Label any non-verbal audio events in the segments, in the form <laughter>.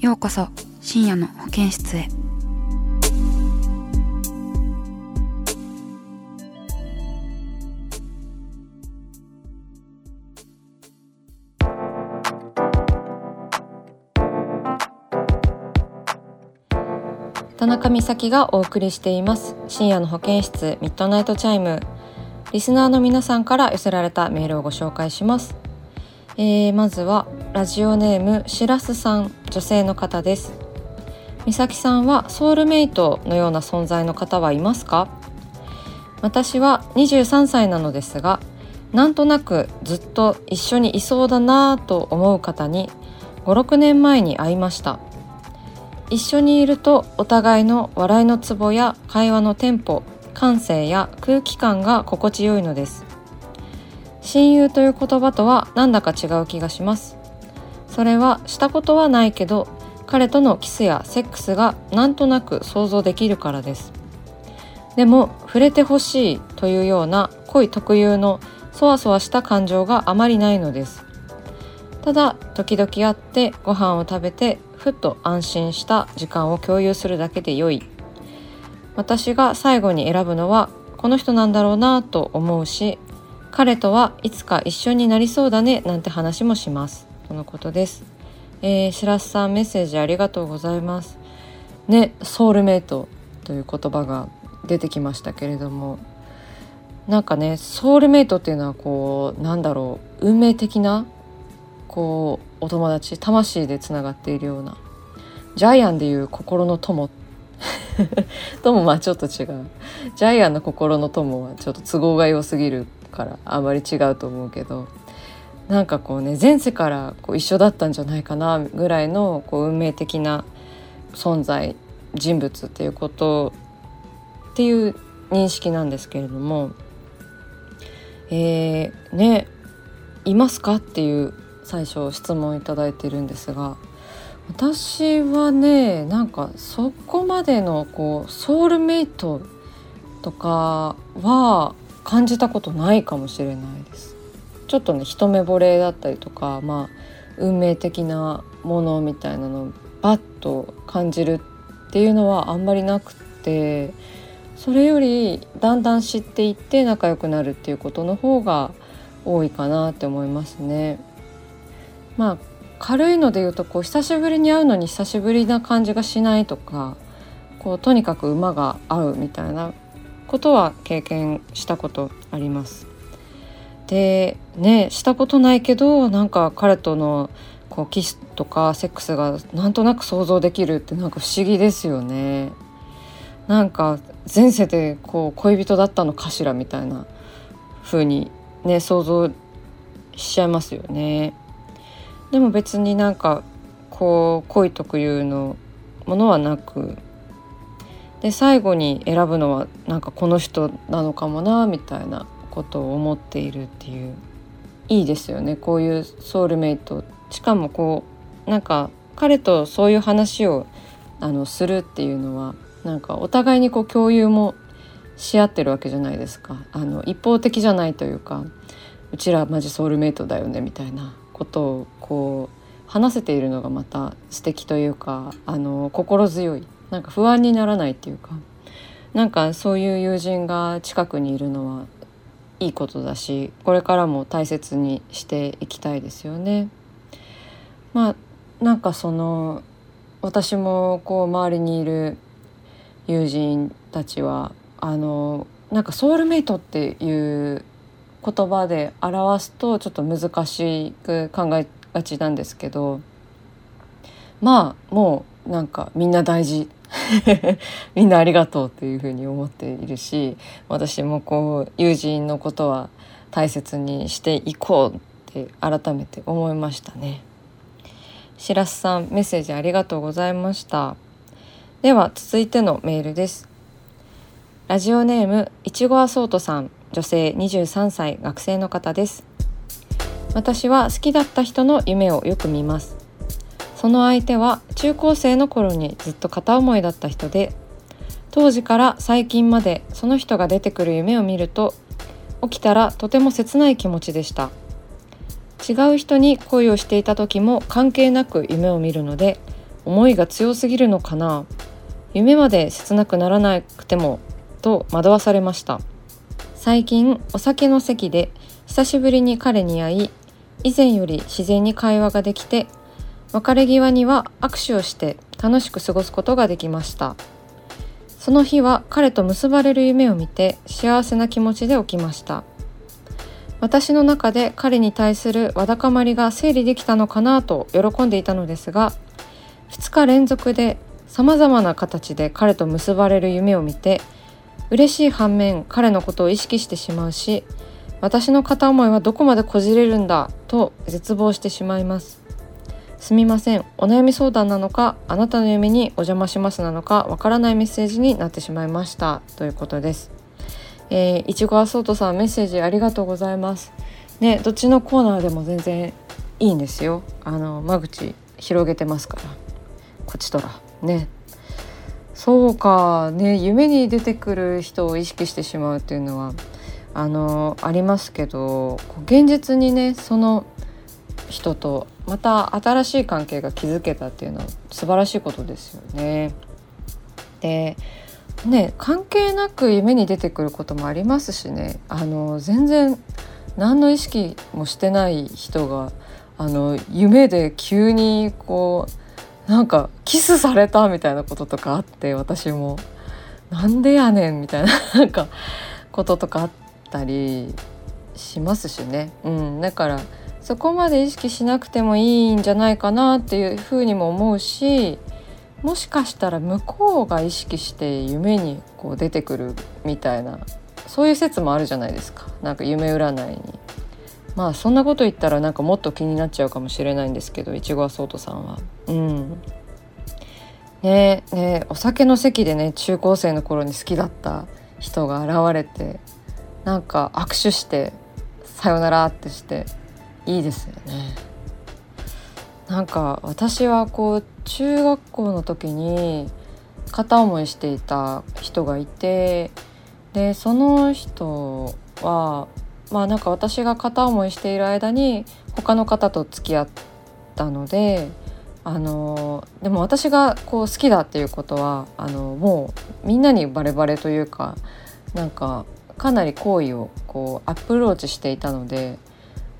ようこそ深夜の保健室へ。田中美咲がお送りしています。深夜の保健室ミッドナイトチャイム。リスナーの皆さんから寄せられたメールをご紹介します、えー、まずはラジオネームしらすさん女性の方です。美咲さんはソウルメイトのような存在の方はいますか？私は23歳なのですがなんとなくずっと一緒にいそうだなぁと思う方に56年前に会いました。一緒にいるとお互いの笑いのツボや会話のテンポ感性や空気感が心地よいのです。親友という言葉とはなんだか違う気がします。それはしたことはないけど彼とのキスやセックスがなんとなく想像できるからです。でも触れてほしいというような恋特有のそわそわした感情があまりないのです。ただ時々会ってご飯を食べてふっと安心した時間を共有するだけで良い。私が最後に選ぶのはこの人なんだろうなと思うし彼とはいつか一緒になりそうだねなんて話もします。とのことです。えー、白洲さんメッセージありがとうございます。ねソウルメイトという言葉が出てきましたけれども。なんかねソウルメイトっていうのはこうなんだろう運命的なこうお友達魂でつながっているようなジャイアンでいう心の友。ともまあちょっと違う。ジャイアンの心の友はちょっと都合が良すぎるからあまり違うと思うけど。なんかこうね前世からこう一緒だったんじゃないかなぐらいのこう運命的な存在人物っていうことっていう認識なんですけれどもえー、ねいますかっていう最初質問いただいてるんですが私はねなんかそこまでのこうソウルメイトとかは感じたことないかもしれないです。ちょっとね一目惚れだったりとかまあ運命的なものみたいなのをバッと感じるっていうのはあんまりなくてそれよりだんだん知っていって仲良くなるっていうことの方が多いかなって思いますね。まあ軽いので言うとこう久しぶりに会うのに久しぶりな感じがしないとかこうとにかく馬が合うみたいなことは経験したことあります。でねしたことないけどなんか彼とのこうキスとかセックスがなんとなく想像できるってなんか不思議ですよね。なんか前世でこう恋人だったのかしらみたいな風にね想像しちゃいますよね。でも別になんかこう恋特有のものはなくで最後に選ぶのはなんかこの人なのかもなみたいなことを思っているっていういいですよね。こういうソウルメイトしかもこうなんか彼とそういう話をあのするっていうのはなんかお互いにこう共有もし合ってるわけじゃないですか。あの一方的じゃないというかうちらマジソウルメイトだよねみたいなことをこう話せているのがまた素敵というかあの心強いなんか不安にならないっていうかなんかそういう友人が近くにいるのはいいことだしこれからも大切にしていきたいですよね。まあなんかその私もこう周りにいる友人たちはあのなんかソウルメイトっていう言葉で表すとちょっと難しく考えがちなんですけどまあもうなんかみんな大事 <laughs> みんなありがとうっていうふうに思っているし私もこう友人のことは大切にしていこうって改めて思いましたね。しらすさんメッセージありがとうございました。では続いてのメールです。ラジオネームいちごアソートさん女性23歳学生の方です。私は好きだった人の夢をよく見ます。その相手は中高生の頃にずっと片思いだった人で当時から最近までその人が出てくる夢を見ると起きたらとても切ない気持ちでした。違う人に恋をしていた時も関係なく夢を見るので思いが強すぎるのかな。夢まで切なくならなくてもと惑わされました。最近お酒の席で久しぶりに彼に会い以前より自然に会話ができて別れ際には握手をして楽しく過ごすことができました。その日は彼と結ばれる夢を見て幸せな気持ちで起きました。私の中で彼に対するわだかまりが整理できたのかなと喜んでいたのですが2日連続でさまざまな形で彼と結ばれる夢を見て嬉しい反面彼のことを意識してしまうし私の片思いはどこまでこじれるんだと絶望してしまいます。すみません。お悩み相談なのかあなたの夢にお邪魔しますなのかわからないメッセージになってしまいました。ということです。えー、いちごアソートさんメッセージありがとうございます。ねどっちのコーナーでも全然いいんですよ。あの間口広げてますから。こっちとら。ね。そうか。ね夢に出てくる人を意識してしまうっていうのはあのありますけど現実にねその人とまた新しい関係が築けたっていうのは素晴らしいことですよね。でね関係なく夢に出てくることもありますしね。あの全然何の意識もしてない人があの夢で急にこうなんかキスされたみたいなこととかあって私も。なんでやねんみたいななんかこととかあったりしますしね、うん、だからそこまで意識しなくてもいいんじゃないかなっていうふうにも思うしもしかしたら向こうが意識して夢にこう出てくるみたいなそういう説もあるじゃないですかなんか夢占いに。まあそんなこと言ったらなんかもっと気になっちゃうかもしれないんですけどいちごはそうとさんは。うんねねお酒の席でね中高生の頃に好きだった人が現れてなんか握手してさよならってしていいですよね。なんか私はこう中学校の時に片思いしていた人がいてでその人はまあなんか私が片思いしている間に他の方と付き合ったのであのでも私がこう好きだっていうことはあのもうみんなにバレバレというかなんかかなり好意をこうアプローチしていたので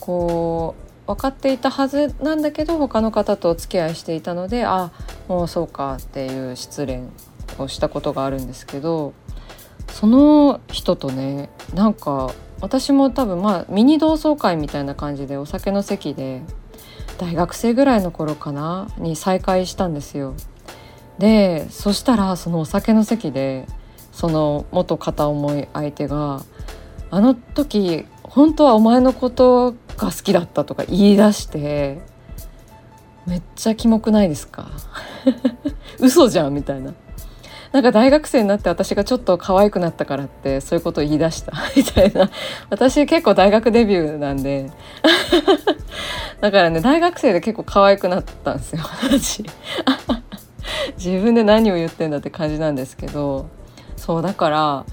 こう分かっていたはずなんだけど他の方とお付き合いしていたのであもうそうかっていう失恋をしたことがあるんですけどその人とねなんか私も多分まあミニ同窓会みたいな感じでお酒の席で大学生ぐらいの頃かなに再会したんですよ。でそしたらそのお酒の席でその元片思い相手があの時本当はお前のことが好きだったとか言い出してめっちゃキモくないですか？<laughs> 嘘じゃんみたいな。なんか大学生になって私がちょっと可愛くなったからってそういうことを言い出した。<laughs> みたいな。私結構大学デビューなんで。<laughs> だからね大学生で結構可愛くなったんですよ。私。自分で何を言ってんだって感じなんですけど。そうだから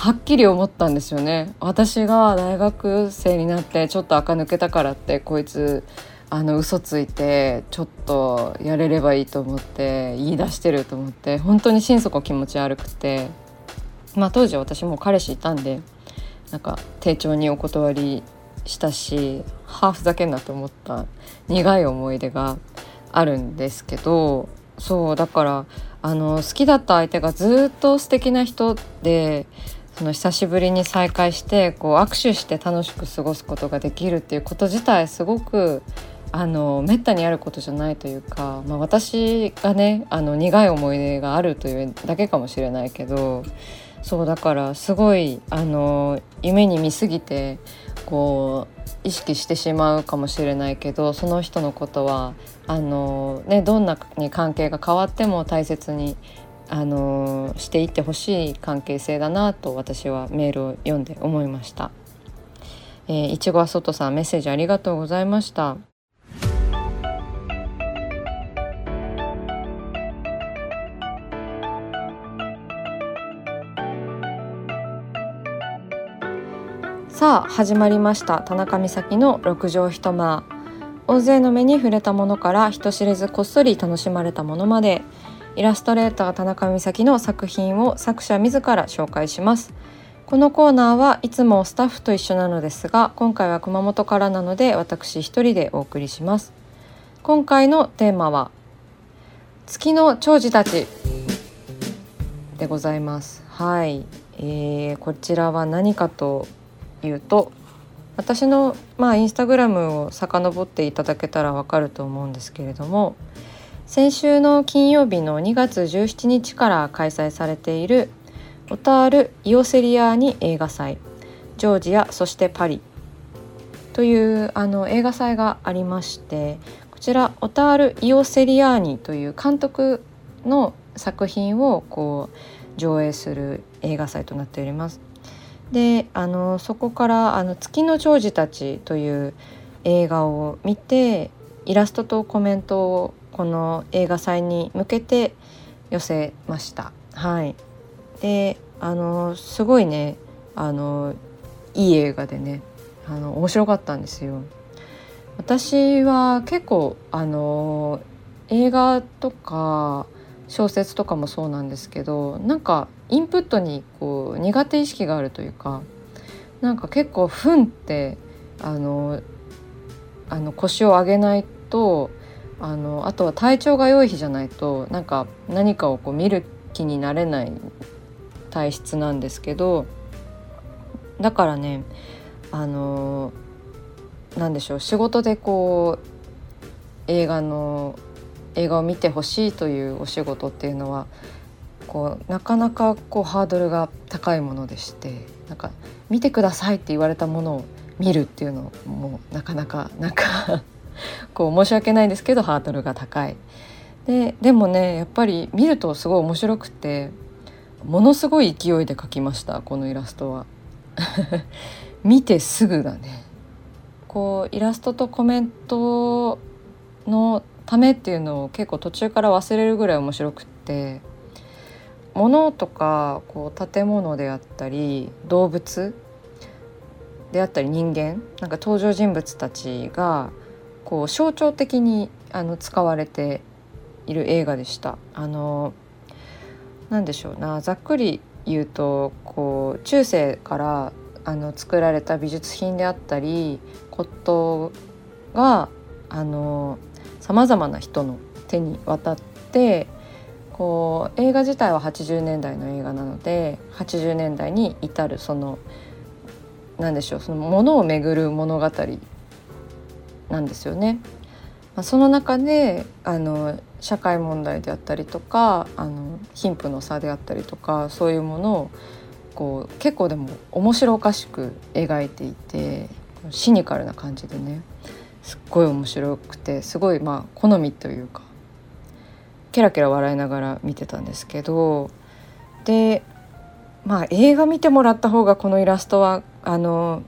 はっきり思ったんですよね。私が大学生になってちょっと垢抜けたからってこいつあの嘘ついてちょっとやれればいいと思って言い出してると思って本当に心底気持ち悪くて。まあ当時私も彼氏いたんでなんか丁重にお断りしたしはあふざけんなと思った苦い思い出があるんですけどそうだからあの好きだった相手がずっと素敵な人でその久しぶりに再会してこう握手して楽しく過ごすことができるっていうこと自体すごくあのめったにあることじゃないというか、まあ、私がねあの苦い思い出があるというだけかもしれないけどそうだからすごいあの夢に見すぎてこう意識してしまうかもしれないけどその人のことはあの、ね、どんなに関係が変わっても大切にあのしていってほしい関係性だなと私はメールを読んで思いました。えー、いちごは外さんメッセージありがとうございました。さあ始まりました田中美咲の六畳一間大勢の目に触れたものから人知れずこっそり楽しまれたものまでイラストレーター田中美咲の作品を作者自ら紹介します。このコーナーはいつもスタッフと一緒なのですが今回は熊本からなので私一人でお送りします。今回のテーマは月の長寿たちでございます。はい、えー、こちらは何かと言うと私のまあインスタグラムを遡っていただけたらわかると思うんですけれども先週の金曜日の2月17日から開催されているオタール・イオセリアーニ映画祭ジョージアそしてパリというあの映画祭がありましてこちらオタール・イオセリアーニという監督の作品をこう上映する映画祭となっております。であのそこからあの「月の長寿たち」という映画を見てイラストとコメントをこの映画祭に向けて寄せました。はい、であのすごいねあのいい映画でねあの面白かったんですよ。私は結構あの映画とか小説とかもそうなんですけどなんかインプットにこう苦手意識があるというかなんか結構「ふん」ってあのあの腰を上げないとあのあとは体調が良い日じゃないとなんか何かをこう見る気になれない体質なんですけどだからねあのなんでしょう仕事でこう映画の映画を見てほしいというお仕事っていうのはこうなかなかこうハードルが高いものでしてなんか見てくださいって言われたものを見るっていうのもなかなかなんか <laughs> こう申し訳ないんですけどハードルが高い。ででもねやっぱり見るとすごい面白くてものすごい勢いで描きましたこのイラストは。<laughs> 見てすぐだね。こうイラストとコメントのためっていうのを結構途中から忘れるぐらい面白くって物とかこう建物であったり動物であったり人間なんか登場人物たちがこう象徴的にあの使われている映画でした。あの何でしょうなざっくり言うとこう中世からあの作られた美術品であったり骨董がさまざまな人の手に渡ってこう映画自体は80年代の映画なので80年代に至るその何でしょうそのものをめぐる物語なんですよね。まあ、その中であの社会問題であったりとかあの貧富の差であったりとかそういうものをこう結構でも面白おかしく描いていてシニカルな感じでねすっごい面白くてすごいまあ好みというかケラケラ笑いながら見てたんですけどでまあ映画見てもらった方がこのイラストはあの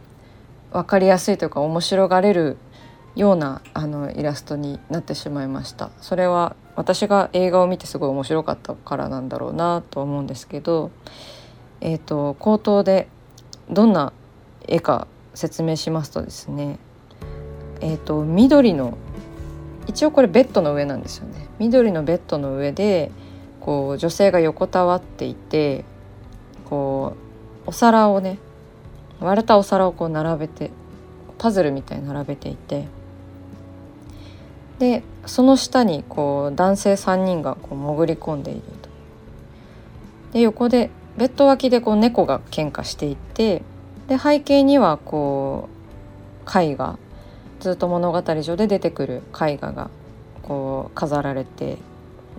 分かりやすいというか面白がれるようなあのイラストになってしまいました。それは私が映画を見てすごい面白かったからなんだろうなと思うんですけどえっ、ー、と口頭でどんな絵か説明しますとですねえーと、緑の一応これベッドの上なんですよね。緑のベッドの上でこう女性が横たわっていてこうお皿をね割れたお皿をこう並べてパズルみたいに並べていてでその下にこう男性3人がこう潜り込んでいると。で横でベッド脇でこう猫が喧嘩していてで背景にはこう絵画ずっと物語上で出てくる絵画がこう飾られて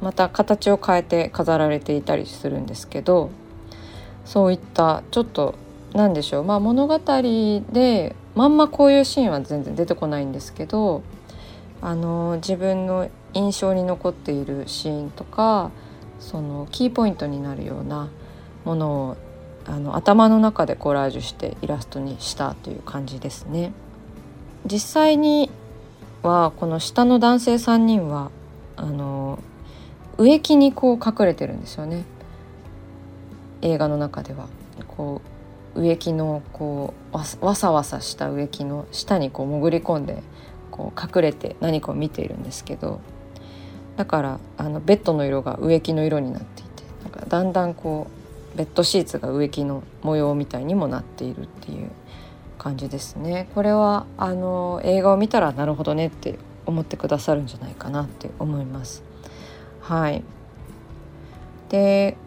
また形を変えて飾られていたりするんですけどそういったちょっと何でしょうまあ物語でまんまこういうシーンは全然出てこないんですけどあの自分の印象に残っているシーンとかそのキーポイントになるようなものをあの頭の中でコラージュしてイラストにしたという感じですね。実際にはこの下の男性3人はあの植木にこう隠れてるんですよね映画の中では。こう植木のこうわさわさした植木の下にこう潜り込んでこう隠れて何かを見ているんですけどだからあのベッドの色が植木の色になっていてなんかだんだんこうベッドシーツが植木の模様みたいにもなっているっていう感じですね。これはあの映画を見たらなるほどねって思ってくださるんじゃないかなって思います。はい。で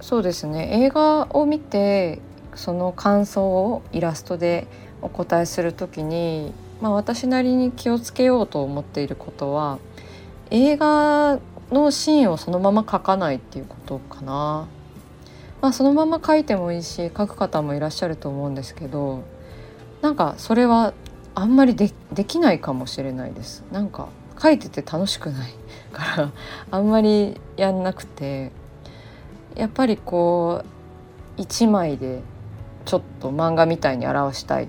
そうですね映画を見てその感想をイラストでお答えする時に、まあ、私なりに気をつけようと思っていることは映画のシーンをそのまま描かないっていうことかな。まあ、そのまま描いてもいいし描く方もいらっしゃると思うんですけどなんかそれはあんまりできないかもしれないです。なんか書いてて楽しくない <laughs> からあんまりやんなくてやっぱりこう一枚でちょっと漫画みたいに表したい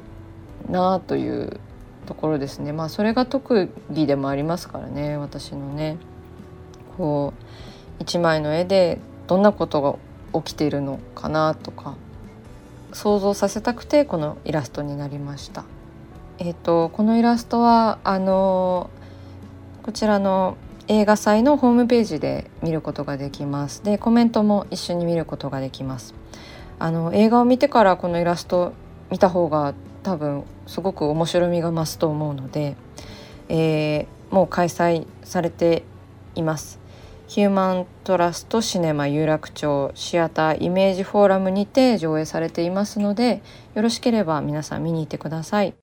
なというところですね。まあそれが特技でもありますからね私のね。こう一枚の絵でどんなことが起きているのかなとか想像させたくてこのイラストになりました。えーと、このイラストはあのこちらの映画祭のホームページで見ることができます。でコメントも一緒に見ることができます。あの映画を見てからこのイラスト見た方が多分すごく面白みが増すと思うので、えー、もう開催されていますヒューマントラストシネマ有楽町シアターイメージフォーラムにて上映されていますのでよろしければ皆さん見に行ってください。